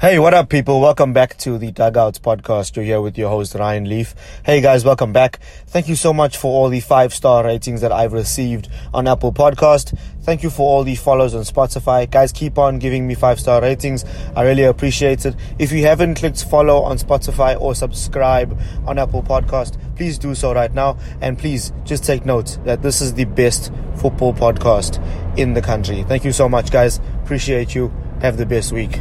Hey, what up, people? Welcome back to the Dugouts podcast. You're here with your host, Ryan Leaf. Hey, guys, welcome back. Thank you so much for all the five star ratings that I've received on Apple Podcast. Thank you for all the follows on Spotify. Guys, keep on giving me five star ratings. I really appreciate it. If you haven't clicked follow on Spotify or subscribe on Apple Podcast, please do so right now. And please just take note that this is the best football podcast in the country. Thank you so much, guys. Appreciate you. Have the best week.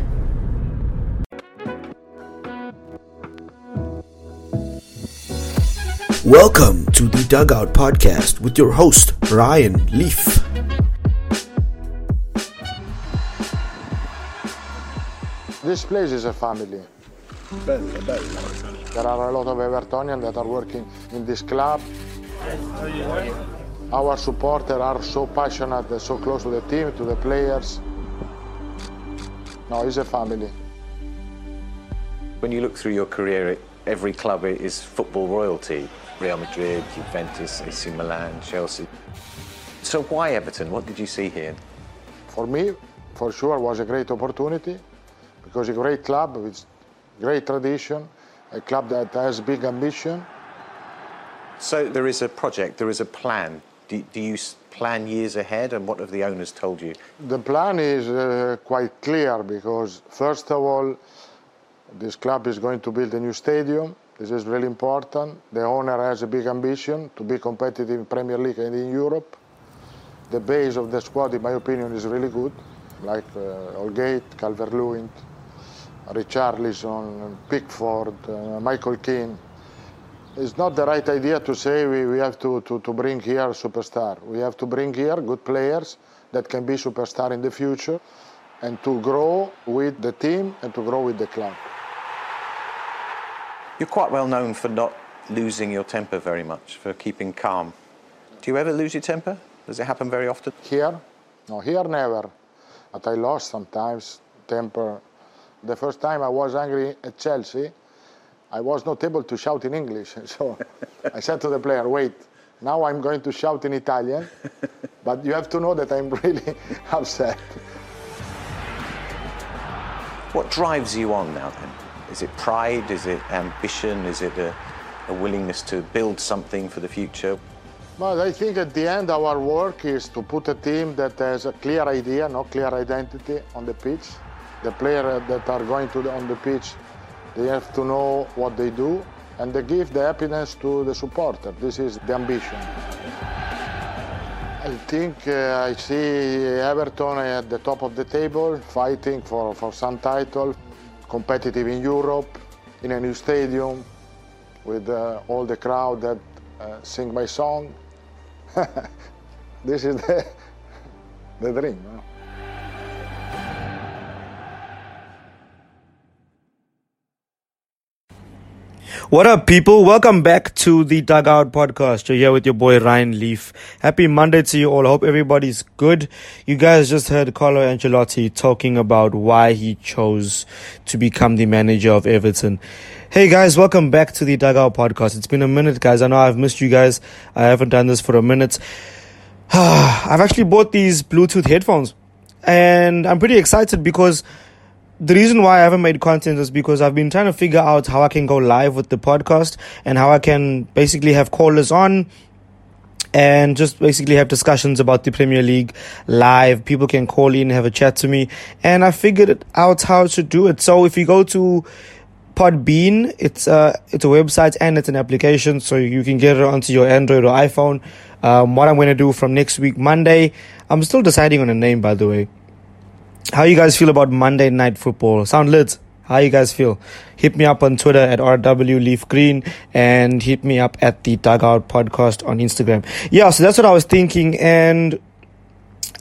Welcome to the Dugout Podcast with your host, Ryan Leaf. This place is a family. There are a lot of Evertonians that are working in this club. Our supporters are so passionate and so close to the team, to the players. No, it's a family. When you look through your career, every club is football royalty. Real Madrid, Juventus, AC Milan, Chelsea. So why Everton? What did you see here? For me, for sure, was a great opportunity because a great club with great tradition, a club that has big ambition. So there is a project, there is a plan. Do, do you plan years ahead, and what have the owners told you? The plan is uh, quite clear because, first of all, this club is going to build a new stadium this is really important. The owner has a big ambition to be competitive in Premier League and in Europe. The base of the squad, in my opinion, is really good, like uh, Holgate, Calvert-Lewin, Richarlison, Pickford, uh, Michael Keane. It's not the right idea to say we, we have to, to, to bring here a superstar. We have to bring here good players that can be superstar in the future and to grow with the team and to grow with the club. You're quite well known for not losing your temper very much, for keeping calm. Do you ever lose your temper? Does it happen very often? Here? No, here never. But I lost sometimes temper. The first time I was angry at Chelsea, I was not able to shout in English. So I said to the player, wait, now I'm going to shout in Italian, but you have to know that I'm really upset. What drives you on now then? Is it pride? Is it ambition? Is it a, a willingness to build something for the future? Well, I think at the end our work is to put a team that has a clear idea, no clear identity on the pitch. The players that are going to the, on the pitch, they have to know what they do and they give the happiness to the supporter. This is the ambition. I think uh, I see Everton at the top of the table, fighting for, for some title competitive in Europe, in a new stadium, with uh, all the crowd that uh, sing my song. this is the, the dream. What up, people? Welcome back to the Dugout Podcast. You're here with your boy Ryan Leaf. Happy Monday to you all. Hope everybody's good. You guys just heard Carlo Ancelotti talking about why he chose to become the manager of Everton. Hey guys, welcome back to the Dugout Podcast. It's been a minute, guys. I know I've missed you guys. I haven't done this for a minute. I've actually bought these Bluetooth headphones and I'm pretty excited because the reason why I haven't made content is because I've been trying to figure out how I can go live with the podcast and how I can basically have callers on and just basically have discussions about the Premier League live. People can call in, and have a chat to me, and I figured out how to do it. So if you go to Podbean, it's a it's a website and it's an application, so you can get it onto your Android or iPhone. Um, what I'm going to do from next week Monday, I'm still deciding on a name, by the way how you guys feel about Monday Night Football? Sound lit? How you guys feel? Hit me up on Twitter at RW Leaf Green and hit me up at the Dugout Podcast on Instagram. Yeah, so that's what I was thinking. And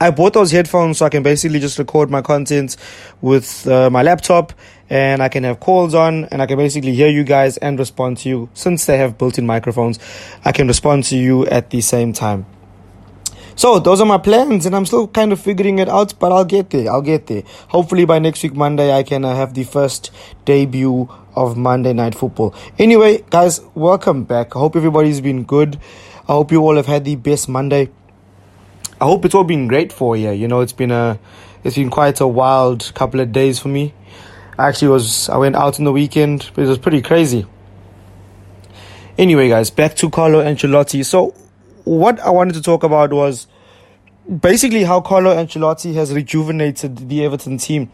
I bought those headphones so I can basically just record my content with uh, my laptop and I can have calls on and I can basically hear you guys and respond to you. Since they have built in microphones, I can respond to you at the same time. So those are my plans, and I'm still kind of figuring it out, but I'll get there. I'll get there. Hopefully by next week Monday, I can uh, have the first debut of Monday Night Football. Anyway, guys, welcome back. I hope everybody's been good. I hope you all have had the best Monday. I hope it's all been great for you. You know, it's been a, it's been quite a wild couple of days for me. I actually was I went out in the weekend, but it was pretty crazy. Anyway, guys, back to Carlo Ancelotti. So, what I wanted to talk about was basically how Carlo Ancelotti has rejuvenated the Everton team.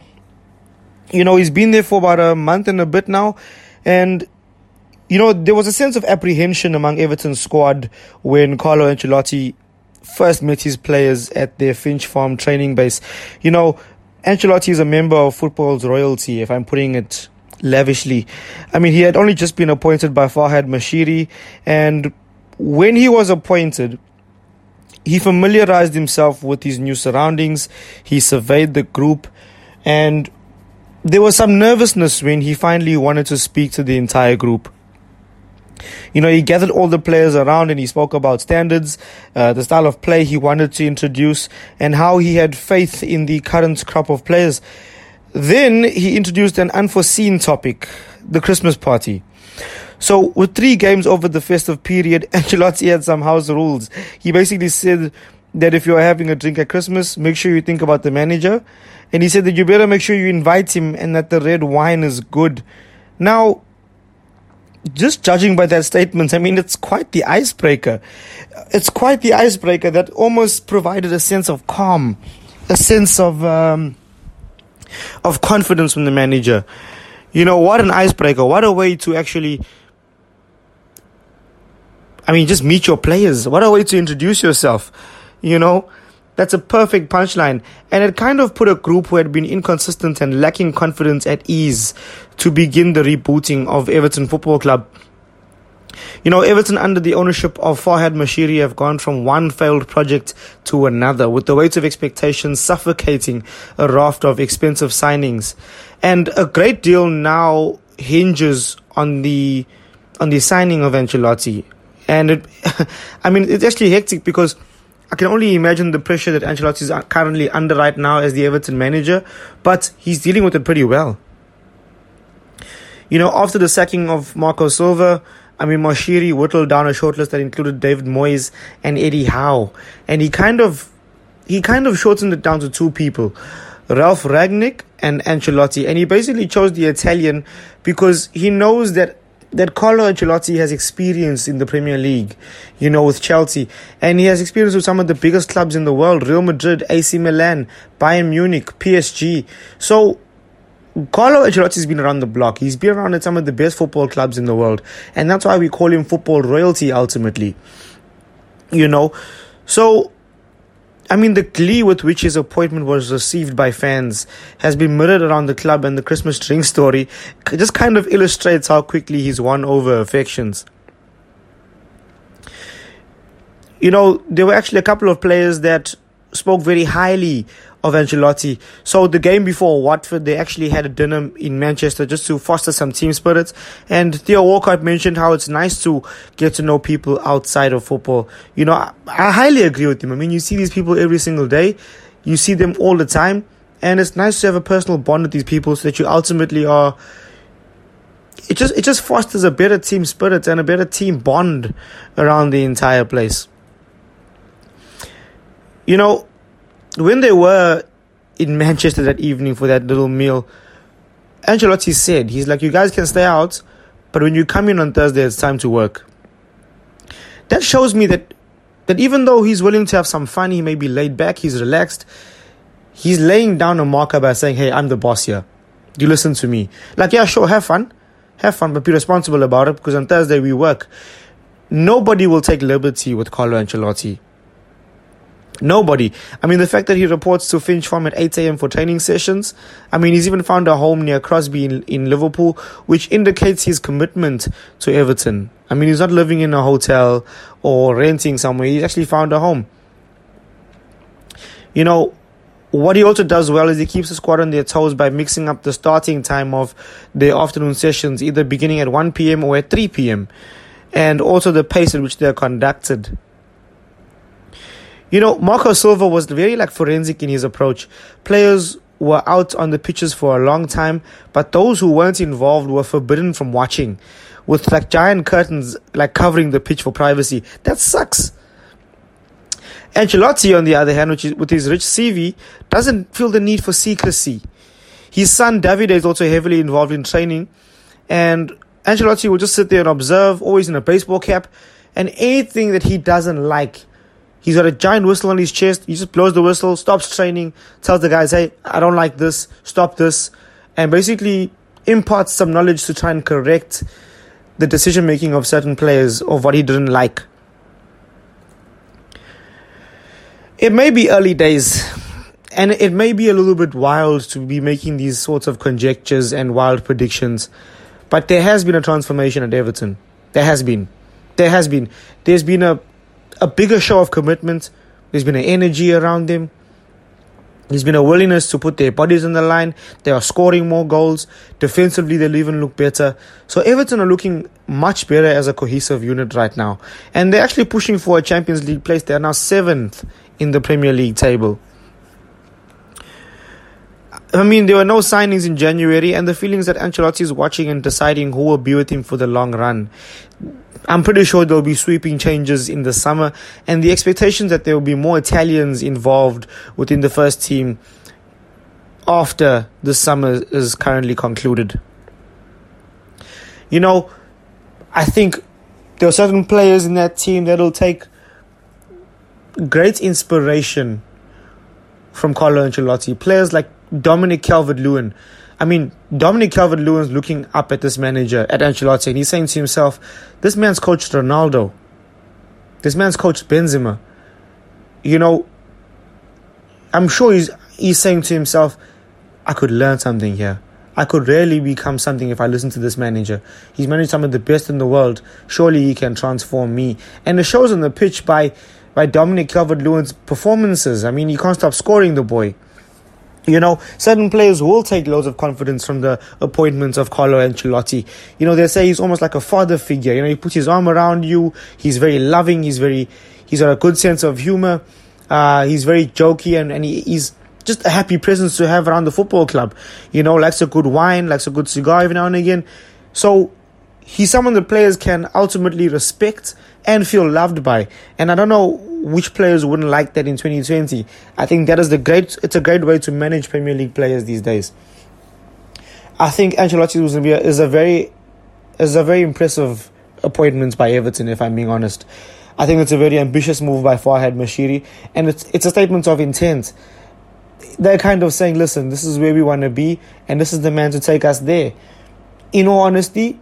You know, he's been there for about a month and a bit now, and you know, there was a sense of apprehension among Everton's squad when Carlo Ancelotti first met his players at their Finch Farm training base. You know, Ancelotti is a member of football's royalty, if I'm putting it lavishly. I mean, he had only just been appointed by Farhad Moshiri, and when he was appointed, he familiarized himself with his new surroundings, he surveyed the group, and there was some nervousness when he finally wanted to speak to the entire group. You know, he gathered all the players around and he spoke about standards, uh, the style of play he wanted to introduce, and how he had faith in the current crop of players. Then he introduced an unforeseen topic the Christmas party. So, with three games over the festive period, Ancelotti had some house rules. He basically said that if you're having a drink at Christmas, make sure you think about the manager. And he said that you better make sure you invite him and that the red wine is good. Now, just judging by that statement, I mean, it's quite the icebreaker. It's quite the icebreaker that almost provided a sense of calm, a sense of um, of confidence from the manager. You know, what an icebreaker! What a way to actually. I mean, just meet your players. What a way to introduce yourself. You know, that's a perfect punchline. And it kind of put a group who had been inconsistent and lacking confidence at ease to begin the rebooting of Everton Football Club. You know, Everton under the ownership of Farhad Moshiri have gone from one failed project to another, with the weight of expectations suffocating a raft of expensive signings. And a great deal now hinges on the on the signing of Ancelotti. And it, I mean, it's actually hectic because I can only imagine the pressure that Ancelotti is currently under right now as the Everton manager, but he's dealing with it pretty well. You know, after the sacking of Marco Silva, I mean, Moshiri whittled down a shortlist that included David Moyes and Eddie Howe, and he kind of he kind of shortened it down to two people, Ralf Rangnick and Ancelotti, and he basically chose the Italian because he knows that that Carlo Ancelotti has experience in the Premier League, you know, with Chelsea, and he has experience with some of the biggest clubs in the world: Real Madrid, AC Milan, Bayern Munich, PSG. So. Carlo Ancelotti's been around the block. He's been around at some of the best football clubs in the world, and that's why we call him football royalty. Ultimately, you know, so I mean, the glee with which his appointment was received by fans has been mirrored around the club, and the Christmas drink story just kind of illustrates how quickly he's won over affections. You know, there were actually a couple of players that spoke very highly of Ancelotti. So the game before Watford, they actually had a dinner in Manchester just to foster some team spirit. And Theo Walcott mentioned how it's nice to get to know people outside of football. You know, I, I highly agree with him. I mean, you see these people every single day, you see them all the time, and it's nice to have a personal bond with these people so that you ultimately are. It just it just fosters a better team spirit and a better team bond around the entire place. You know, when they were in Manchester that evening for that little meal, Ancelotti said, he's like, you guys can stay out, but when you come in on Thursday, it's time to work. That shows me that that even though he's willing to have some fun, he may be laid back, he's relaxed, he's laying down a marker by saying, hey, I'm the boss here. You listen to me. Like, yeah, sure, have fun. Have fun, but be responsible about it because on Thursday we work. Nobody will take liberty with Carlo Ancelotti. Nobody. I mean, the fact that he reports to Finch Farm at 8 a.m. for training sessions. I mean, he's even found a home near Crosby in, in Liverpool, which indicates his commitment to Everton. I mean, he's not living in a hotel or renting somewhere. He's actually found a home. You know, what he also does well is he keeps the squad on their toes by mixing up the starting time of their afternoon sessions, either beginning at 1 p.m. or at 3 p.m., and also the pace at which they are conducted. You know, Marco Silva was very like forensic in his approach. Players were out on the pitches for a long time, but those who weren't involved were forbidden from watching, with like giant curtains like covering the pitch for privacy. That sucks. Ancelotti, on the other hand, is, with his rich CV, doesn't feel the need for secrecy. His son Davide is also heavily involved in training, and Ancelotti will just sit there and observe, always in a baseball cap, and anything that he doesn't like, he's got a giant whistle on his chest. He just blows the whistle, stops training, tells the guys, "Hey, I don't like this. Stop this," and basically imparts some knowledge to try and correct the decision making of certain players of what he didn't like. It may be early days, and it may be a little bit wild to be making these sorts of conjectures and wild predictions, but there has been a transformation at Everton. There has been. There has been. There's been a, a bigger show of commitment. There's been an energy around them. There's been a willingness to put their bodies on the line. They are scoring more goals. Defensively, they'll even look better. So Everton are looking much better as a cohesive unit right now. And they're actually pushing for a Champions League place. They are now seventh in the Premier League table. I mean, there were no signings in January, and the feelings that Ancelotti is watching and deciding who will be with him for the long run. I'm pretty sure there'll be sweeping changes in the summer, and the expectations that there will be more Italians involved within the first team after the summer is currently concluded. You know, I think there are certain players in that team that'll take great inspiration from Carlo Ancelotti. Players like Dominic Calvert Lewin. I mean, Dominic Calvert Lewin's looking up at this manager, at Ancelotti, and he's saying to himself, this man's coached Ronaldo. This man's coached Benzema. You know, I'm sure he's, he's saying to himself, I could learn something here. I could really become something if I listen to this manager. He's managed some of the best in the world. Surely he can transform me. And it shows on the pitch by by Dominic Calvert Lewin's performances. I mean, he can't stop scoring the boy. You know, certain players will take loads of confidence from the appointments of Carlo Ancelotti. You know, they say he's almost like a father figure. You know, he puts his arm around you. He's very loving. He's very, he's got a good sense of humor. Uh, he's very jokey and, and he, he's just a happy presence to have around the football club. You know, likes a good wine, likes a good cigar every now and again. So he's someone the players can ultimately respect and feel loved by. And I don't know which players wouldn't like that in 2020. I think that is the great. It's a great way to manage Premier League players these days. I think Ancelotti was be is a very is a very impressive appointment by Everton. If I'm being honest, I think it's a very ambitious move by Farhad Moshiri, and it's it's a statement of intent. They're kind of saying, "Listen, this is where we want to be, and this is the man to take us there." In all honesty,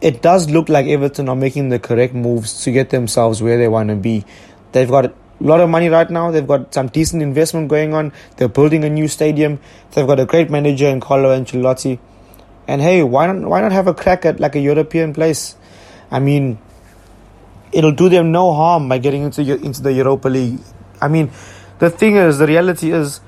it does look like Everton are making the correct moves to get themselves where they want to be. They've got a lot of money right now. They've got some decent investment going on. They're building a new stadium. They've got a great manager in Carlo Ancelotti. And hey, why not why not have a crack at like a European place? I mean, it'll do them no harm by getting into into the Europa League. I mean, the thing is, the reality is,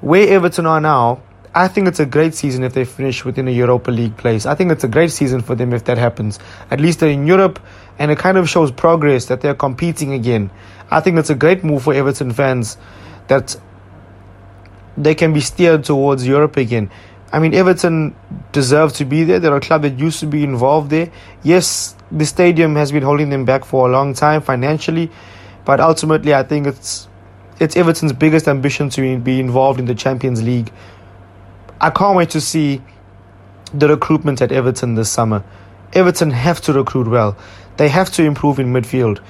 where Everton are now, I think it's a great season if they finish within a Europa League place. I think it's a great season for them if that happens. At least they're in Europe, and it kind of shows progress that they're competing again. I think it's a great move for Everton fans that they can be steered towards Europe again. I mean, Everton deserve to be there. They're a club that used to be involved there. Yes, the stadium has been holding them back for a long time financially, but ultimately, I think it's it's Everton's biggest ambition to be involved in the Champions League I can't wait to see the recruitment at Everton this summer. Everton have to recruit well. They have to improve in midfield.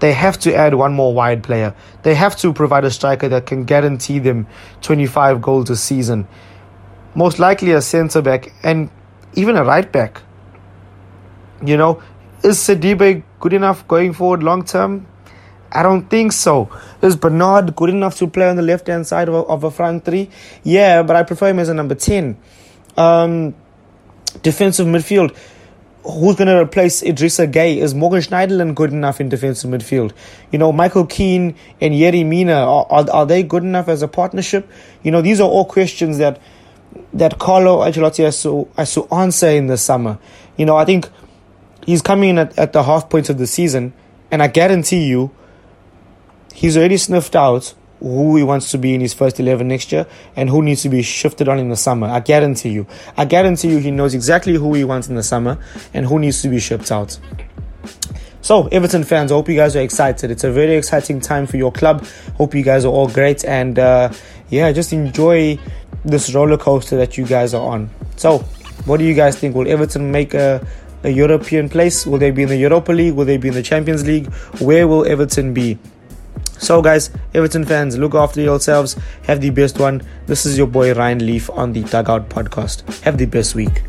They have to add one more wide player. They have to provide a striker that can guarantee them 25 goals a season. Most likely a centre back and even a right back. You know, is Sidibe good enough going forward long term? I don't think so. Is Bernard good enough to play on the left hand side of a, of a front three? Yeah, but I prefer him as a number 10. Um, defensive midfield. Who's going to replace Idrissa Gueye? Is Morgan Schneiderlin good enough in defensive midfield? You know, Michael Keane and Yerry Mina, are, are, are they good enough as a partnership? You know, these are all questions that that Carlo Ancelotti has to, has to answer in the summer. You know, I think he's coming in at, at the half point of the season, and I guarantee you, he's already sniffed out who he wants to be in his first 11 next year and who needs to be shifted on in the summer. I guarantee you. I guarantee you he knows exactly who he wants in the summer and who needs to be shipped out. So, Everton fans, I hope you guys are excited. It's a very exciting time for your club. Hope you guys are all great and uh, yeah, just enjoy this roller coaster that you guys are on. So, what do you guys think? Will Everton make a, a European place? Will they be in the Europa League? Will they be in the Champions League? Where will Everton be? So, guys, Everton fans, look after yourselves. Have the best one. This is your boy Ryan Leaf on the Dugout Podcast. Have the best week.